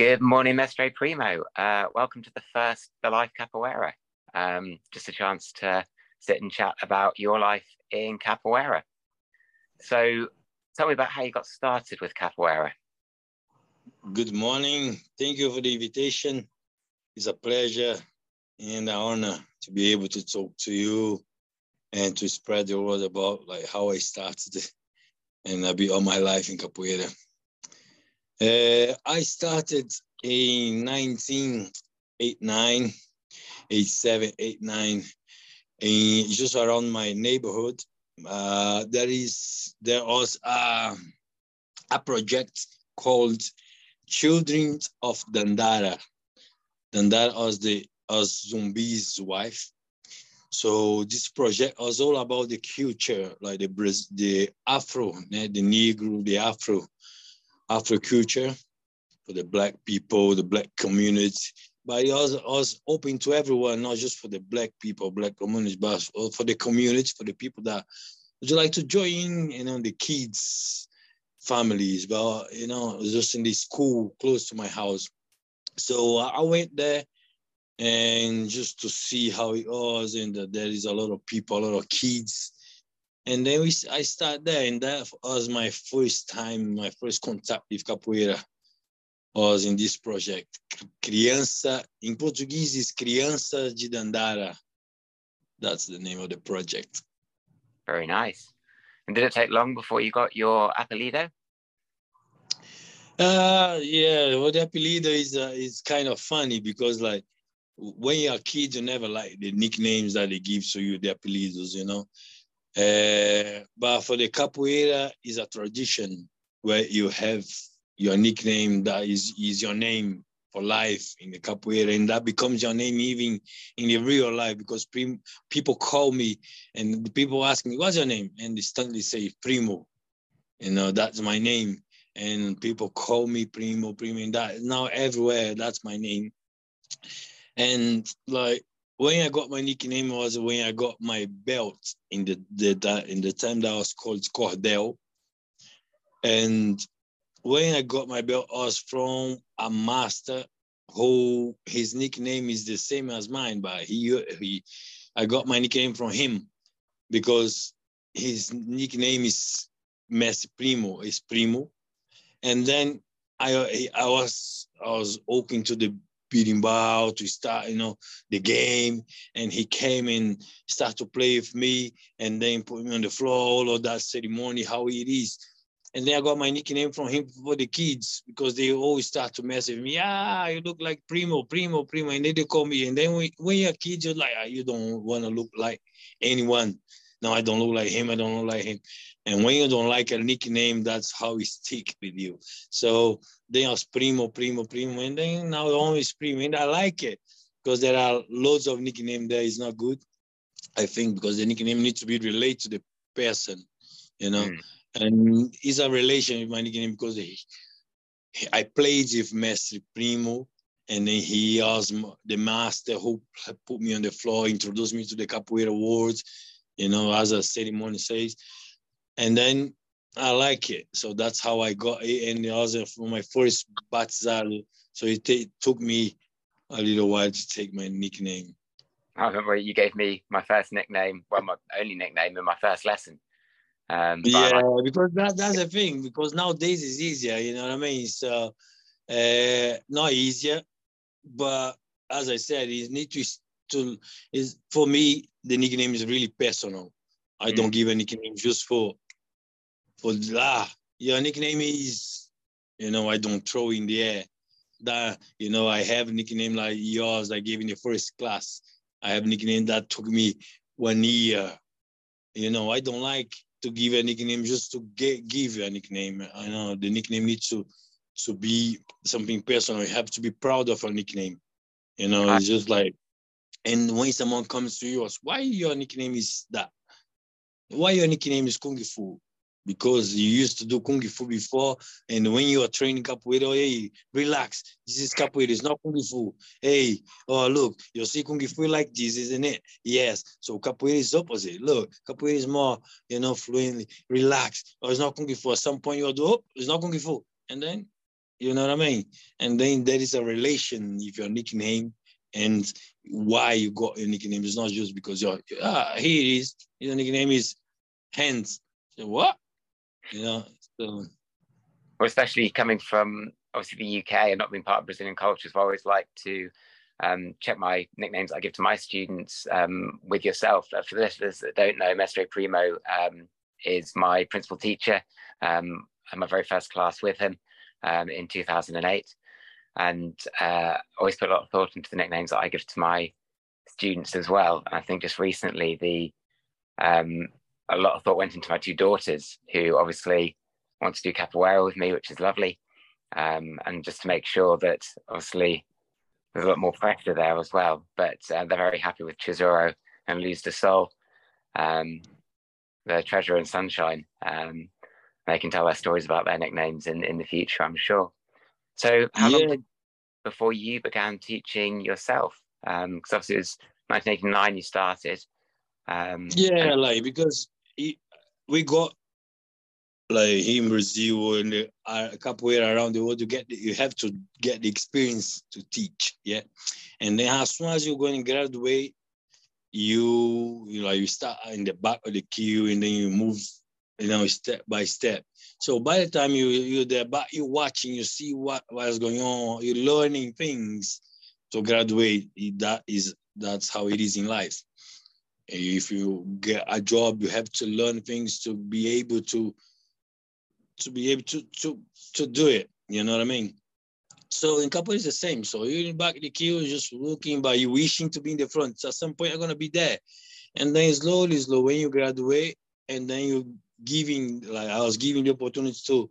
Good morning, Mestre Primo. Uh, welcome to the first The Life Capoeira. Um, just a chance to sit and chat about your life in Capoeira. So, tell me about how you got started with Capoeira. Good morning. Thank you for the invitation. It's a pleasure and an honor to be able to talk to you and to spread the word about like how I started and I'll be all my life in Capoeira. Uh, I started in 1989, 87, 89, in just around my neighborhood. Uh, there is there was a, a project called Children of Dandara. Dandara was the was Zumbi's wife. So this project was all about the culture, like the the Afro, the Negro, the Afro, Afro culture for the black people, the black community. But it was, was open to everyone, not just for the black people, black community, but for the community, for the people that would like to join, you know, the kids, families, but you know, just in this school close to my house. So I went there and just to see how it was and there is a lot of people, a lot of kids. And then we, I start there, and that was my first time, my first contact with capoeira was in this project. Criança, in Portuguese is Criança de Dandara. That's the name of the project. Very nice. And did it take long before you got your apelido? Uh, yeah, well, the apelido is uh, is kind of funny because like when you're a kid, you never like the nicknames that they give to you, the apelidos, you know. Uh, but for the capoeira, is a tradition where you have your nickname that is, is your name for life in the capoeira, and that becomes your name even in the real life because prim- people call me and people ask me, "What's your name?" and they instantly say Primo. You know, that's my name, and people call me Primo, Primo, and that now everywhere that's my name. And like when I got my nickname was when I got my belt in the, the that in the time that was called Cordel. And when I got my belt, I was from a master who his nickname is the same as mine, but he he I got my nickname from him because his nickname is Mestre Primo, is Primo. And then I I was I was open to the berimbau to start, you know, the game. And he came and started to play with me and then put me on the floor, all of that ceremony, how it is. And then I got my nickname from him for the kids because they always start to mess with me. Ah, you look like Primo, Primo, Primo. And then they call me. And then when, when you're a kid, you're like, ah, you don't want to look like anyone. No, I don't look like him. I don't look like him. And when you don't like a nickname, that's how it stick with you. So then I was primo, primo, primo, and then now always primo, and I like it because there are loads of nickname there is not good. I think because the nickname needs to be related to the person, you know, mm. and it's a relation with my nickname because he, I played with Mestre Primo, and then he was the master who put me on the floor, introduced me to the capoeira world, you know, as a ceremony says and then I like it. So that's how I got it. And also for my first Batizado. So it took me a little while to take my nickname. I remember you gave me my first nickname, well, my only nickname in my first lesson. Um, yeah, like- because that, that's the thing. Because nowadays it's easier, you know what I mean? So uh, not easier, but as I said, you need to to is for me the nickname is really personal. I mm. don't give a nickname just for for ah, your nickname is, you know, I don't throw in the air. That, you know, I have nickname like yours I gave in the first class. I have nickname that took me one year. You know, I don't like to give a nickname just to get, give a nickname. I know the nickname needs to to be something personal. You have to be proud of a nickname. You know, it's just like, and when someone comes to you, ask, why your nickname is that? Why your nickname is Kung Fu? because you used to do kung fu before, and when you are training capoeira, oh, hey, relax. This is capoeira, it's not kung fu. Hey, oh look, you see kung fu like this, isn't it? Yes. So capoeira is opposite. Look, capoeira is more, you know, fluently relax. Or oh, it's not kung fu. At some point you'll do, oh, it's not kung fu, and then You know what I mean? And then there is a relation if your nickname and why you got your nickname. is not just because you're ah here is. Your nickname is Hands. So what? You know. So. Well, especially coming from obviously the UK and not being part of Brazilian culture, I've always liked to um, check my nicknames I give to my students um, with yourself. Uh, for the listeners that don't know, Mestre Primo um, is my principal teacher. Um, I'm my very first class with him um, in 2008. And uh, always put a lot of thought into the nicknames that I give to my students as well. And I think just recently, the um, a lot of thought went into my two daughters, who obviously want to do capoeira with me, which is lovely. and just to make sure that obviously there's a lot more pressure there as well. But uh, they're very happy with Tesouro and Luz de Sol, um, the Treasure and Sunshine. Um, they can tell their stories about their nicknames in, in the future, I'm sure. So, how yeah. long before you began teaching yourself? Because um, obviously it was 1989 you started. Um, yeah, and- like because we got like in Brazil and a capoeira around the world, you get the, you have to get the experience to teach, yeah. And then as soon as you're going to graduate, you you know you start in the back of the queue and then you move, you know, step by step. So by the time you you're there, but you're watching, you see what what's going on, you're learning things to graduate. That is that's how it is in life. If you get a job, you have to learn things to be able to to be able to to to do it. You know what I mean? So in couple is the same. So you're in back of the queue, just looking, but you wishing to be in the front. So at some point, you're gonna be there, and then slowly, slowly, when you graduate, and then you giving like I was giving the opportunity to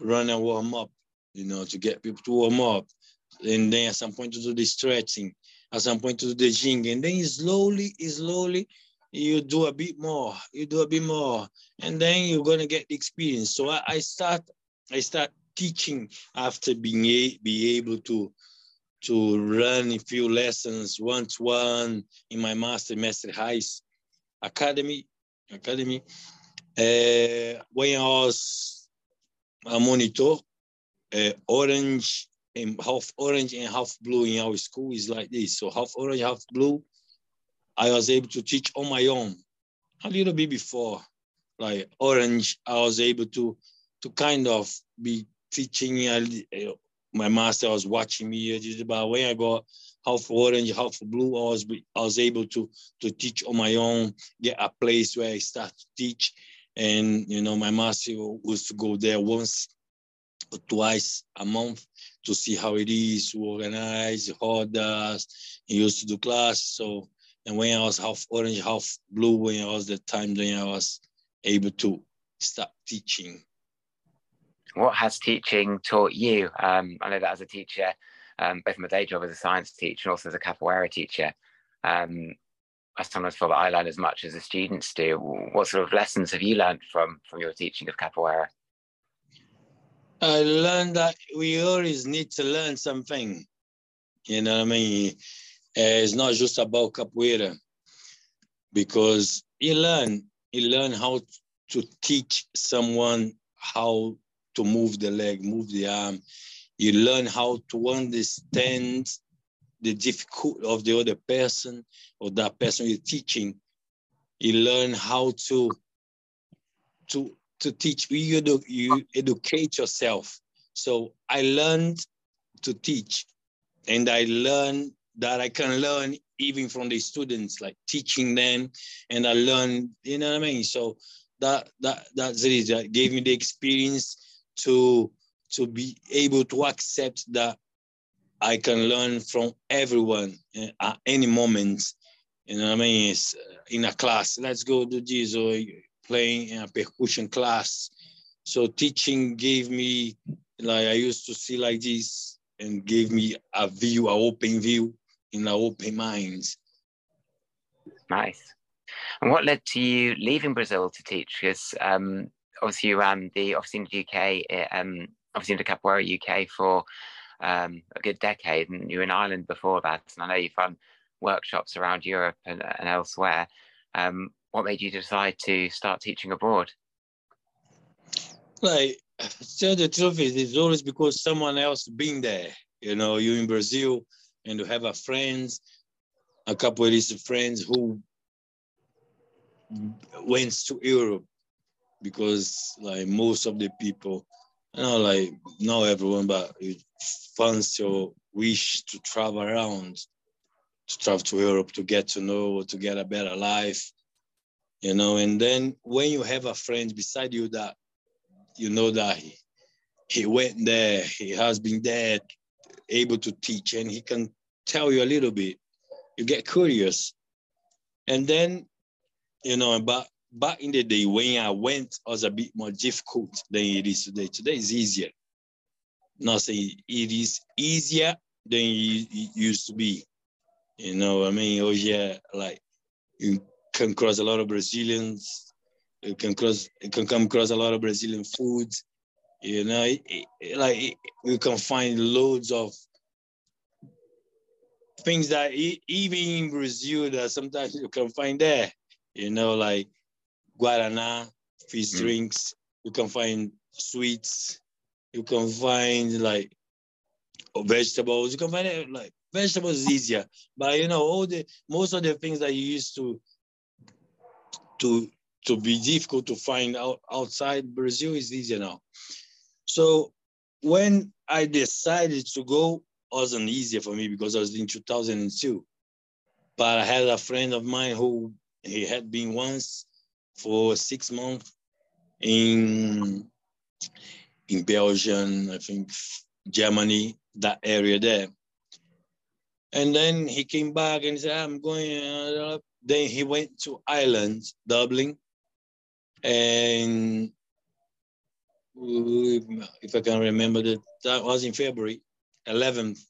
run and warm up, you know, to get people to warm up, and then at some point to do the stretching, at some point to do the ginga, and then slowly, slowly, you do a bit more, you do a bit more, and then you're gonna get the experience. So I, I start, I start teaching after being a, be able to to run a few lessons one to one in my master master highs academy academy. Uh, when I was a monitor, uh, orange and half orange and half blue in our school is like this. So half orange, half blue I was able to teach on my own a little bit before, like Orange. I was able to to kind of be teaching. Uh, my master was watching me, but when I got half orange, half blue, I was I was able to to teach on my own, get a place where I start to teach, and you know my master was to go there once or twice a month to see how it is to organize, orders. He used to do class, so and when I was half orange, half blue, when I was the time when I was able to start teaching. What has teaching taught you? Um, I know that as a teacher, um, both my day job as a science teacher and also as a capoeira teacher, um, I sometimes feel that I learn as much as the students do. What sort of lessons have you learned from from your teaching of capoeira? I learned that we always need to learn something. You know what I mean? Uh, it's not just about capoeira because you learn you learn how to teach someone how to move the leg, move the arm. You learn how to understand the difficulty of the other person or that person you're teaching. You learn how to to to teach. You, you educate yourself. So I learned to teach, and I learned that I can learn even from the students, like teaching them, and I learn, you know what I mean? So that that that's it. That gave me the experience to to be able to accept that I can learn from everyone eh, at any moment. You know what I mean? It's uh, in a class. Let's go do this or playing in a percussion class. So teaching gave me like I used to see like this and gave me a view, an open view in an open mind. Nice. And what led to you leaving Brazil to teach? Because um, obviously you ran the Oficina UK, eh, um, Oficina Capoeira UK for um, a good decade, and you were in Ireland before that. And I know you've run workshops around Europe and, and elsewhere. Um, what made you decide to start teaching abroad? Like tell the truth is it's always because someone else been there. You know, you in Brazil and you have a friends, a couple of these friends who went to Europe because like most of the people, you know, like not everyone, but it fancy or wish to travel around, to travel to Europe to get to know, to get a better life, you know. And then when you have a friend beside you that you know that he, he went there, he has been there, able to teach, and he can tell you a little bit. You get curious. And then, you know, but back in the day when I went was a bit more difficult than it is today. Today is easier. Not saying it is easier than it used to be. You know, I mean, oh yeah, like you can cross a lot of Brazilians you can cross, you can come across a lot of Brazilian foods. You know, it, it, like you can find loads of things that even in Brazil that sometimes you can find there. You know, like guarana, fish mm. drinks. You can find sweets. You can find like vegetables. You can find like vegetables is easier, but you know all the most of the things that you used to to to be difficult to find out outside Brazil is easier now. So when I decided to go, wasn't easier for me because I was in 2002. But I had a friend of mine who he had been once for six months in in Belgium, I think Germany, that area there. And then he came back and said, I'm going. Uh, then he went to Ireland, Dublin, and if I can remember that, that was in February 11th,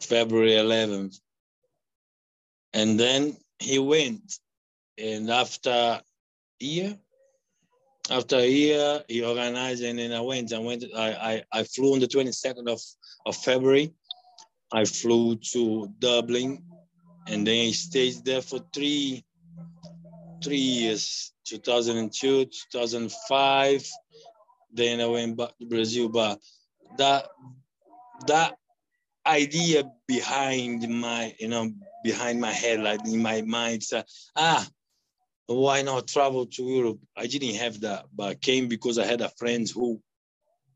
February 11th. And then he went, and after year, after a year, he organized, and then I went. I went. I I, I flew on the 22nd of, of February. I flew to Dublin, and then I stayed there for three three years 2002 2005 then i went back to brazil but that that idea behind my you know behind my head like in my mind said ah why not travel to europe? I didn't have that but I came because i had a friend who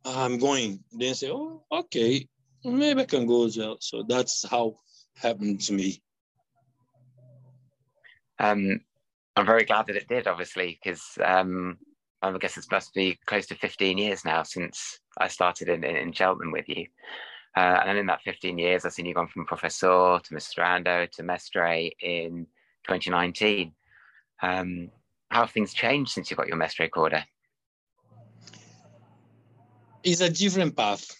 ah, i'm going. Then say oh okay. Maybe i can go as well. So that's how happened to me. Um I'm very glad that it did, obviously, because um, I guess it must be close to 15 years now since I started in, in Cheltenham with you. Uh, and in that 15 years, I've seen you gone from Professor to Mestrando to Mestre in 2019. Um, how have things changed since you got your Mestre recorder? It's a different path.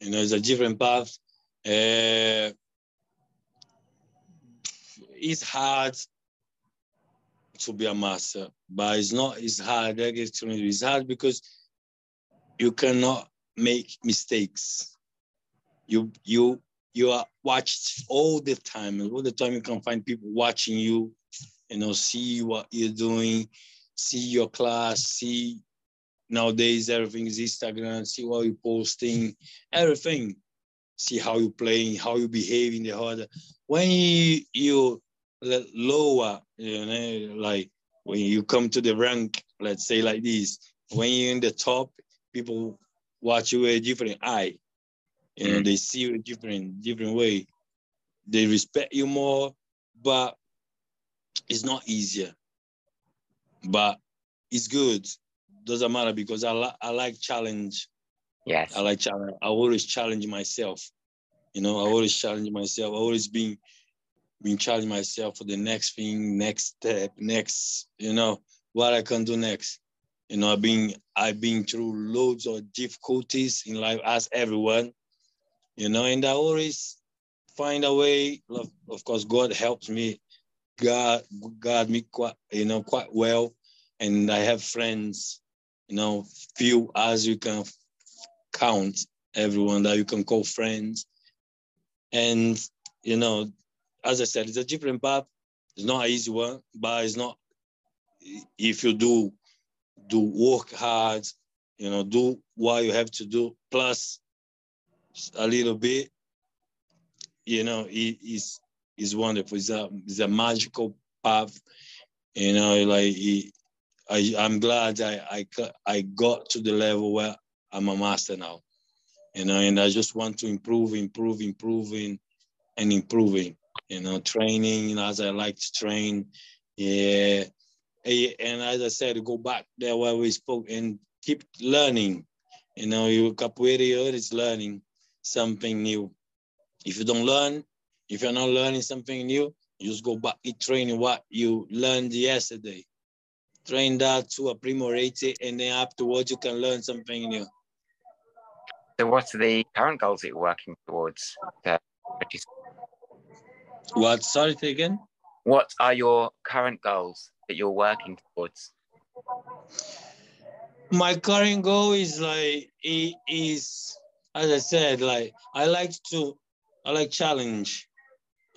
You know, it's a different path. Uh, it's hard to be a master, but it's not. It's hard. It's hard because you cannot make mistakes. You you you are watched all the time. All the time you can find people watching you. You know, see what you're doing, see your class, see nowadays everything is Instagram. See what you're posting, everything. See how you're playing, how you behave in the order. When you you lower, you know, like when you come to the rank, let's say like this, when you're in the top, people watch you with a different eye. You know, mm. they see you a different, different way. They respect you more, but it's not easier. But it's good. Doesn't matter because I, li- I like challenge. Yes. I like challenge. I always challenge myself. You know, I always challenge myself. I always been been challenging myself for the next thing, next step, next, you know, what I can do next. You know, I've been I've been through loads of difficulties in life as everyone, you know, and I always find a way. Of, of course, God helps me, God God me quite, you know, quite well. And I have friends, you know, few as you can count, everyone that you can call friends. And you know, as I said, it's a different path. It's not an easy one, but it's not if you do do work hard you know, do what you have to do, plus a little bit, you know, it is is wonderful. It's a it's a magical path, you know, like it, I I'm glad I, I I got to the level where I'm a master now, you know, and I just want to improve, improve, improving, and improving, you know, training you know, as I like to train, yeah, eh, and as I said, go back there where we spoke and keep learning. You know, you capoeira is learning something new. If you don't learn, if you're not learning something new, you just go back and train what you learned yesterday. Train that to aprimorate it, and then afterwards you can learn something new. So, what's the current goals that you're working towards? Uh, what? Sorry, again. What are your current goals that you're working towards? My current goal is like it is as I said, like I like to I like challenge.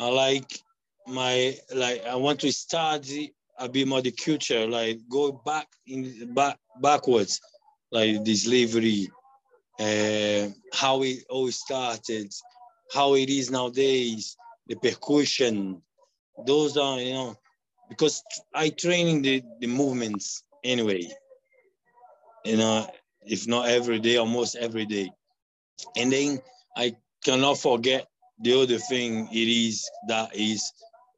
I like my like I want to study a bit more the culture, like go back in back backwards, like this delivery, uh, how it all started, how it is nowadays, the percussion, those are you know because I train in the, the movements anyway. You know, if not every day, almost every day. And then I cannot forget the other thing it is that is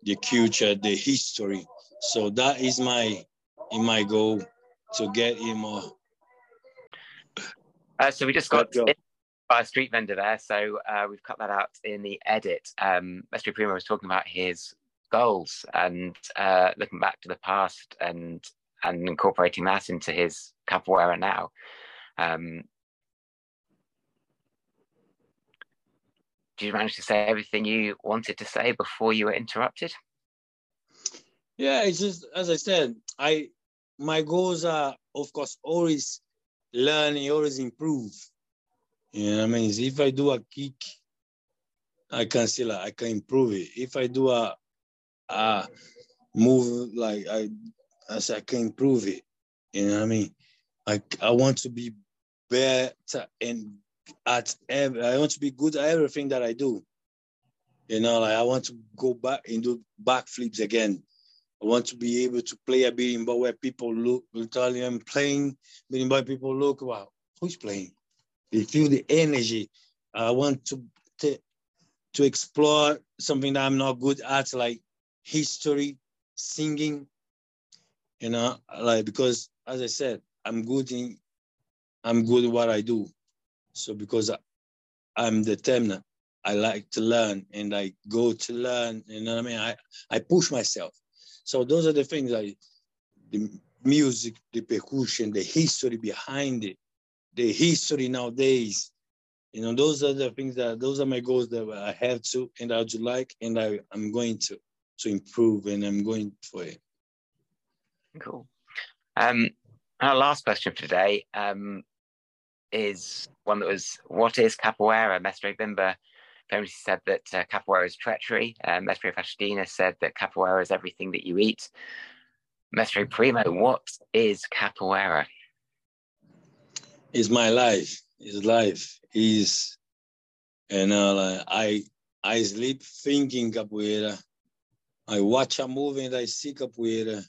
the culture, the history. So that is my in my goal to get in more. Uh, so we just got by a street vendor there, so uh, we've cut that out in the edit. Um, Mestre Primo was talking about his goals and uh, looking back to the past and and incorporating that into his capoeira now. Um, did you manage to say everything you wanted to say before you were interrupted? Yeah, it's just as I said, I my goals are of course always learning, always improve. You know I mean? If I do a kick, I can like I can improve it. If I do a uh, move like I as I can improve it. You know what I mean? I I want to be better and at every, I want to be good at everything that I do. You know, like I want to go back and do backflips again. I want to be able to play a berimbau where people look, Italian playing berimbau, people look, wow, who's playing? They feel the energy. I want to, to to explore something that I'm not good at, like history, singing, you know, like because as I said, I'm good in I'm good at what I do. So because I'm determined, I like to learn and I go to learn, you know what I mean? I, I push myself. So those are the things I the music, the percussion, the history behind it, the history nowadays. You know, those are the things that those are my goals that I have to and I would like and I, I'm going to to improve, and I'm going for it. Cool. Um, our last question for today um, is one that was, what is capoeira? Mestre Bimba famously said that uh, capoeira is treachery. Uh, Mestre Pastinha said that capoeira is everything that you eat. Mestre Primo, what is capoeira? Is my life. is life. Is and uh, like I I sleep thinking capoeira. I watch a movie and I see capoeira.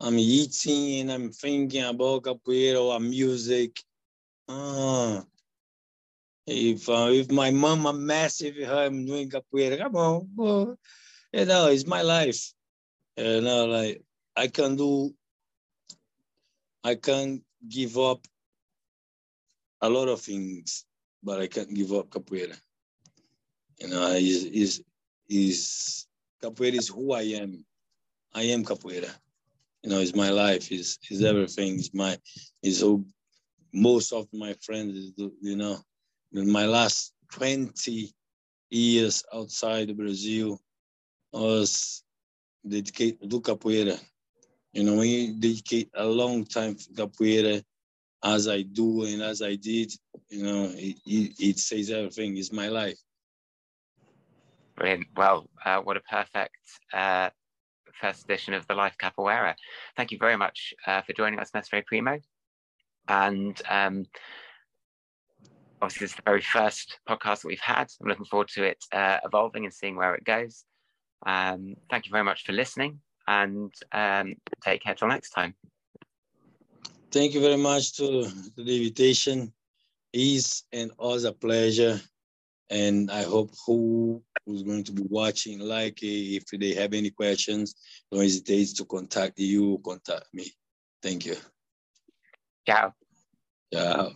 I'm eating and I'm thinking about capoeira or music. Ah, if uh, if my mom a massive I'm doing capoeira, come on, you know, it's my life. You know, like I can do, I can give up a lot of things, but I can't give up capoeira. You know, is is is capoeira is who I am. I am capoeira. You know, it's my life. Is is everything. It's my. Is who most of my friends. You know, in my last twenty years outside Brazil was dedicated to capoeira. You know, we dedicate a long time to capoeira as I do and as I did, you know, it, it, it says everything. It's my life. Brilliant. Well, uh, what a perfect uh, first edition of the Life Capoeira. Thank you very much uh, for joining us, Mestre Primo. And um, obviously, this is the very first podcast that we've had. I'm looking forward to it uh, evolving and seeing where it goes. Um, thank you very much for listening and um, take care till next time. Thank you very much to, the invitation. Is and a pleasure. And I hope who's going to be watching, like if they have any questions, don't hesitate to contact you, contact me. Thank you. chào. Chào.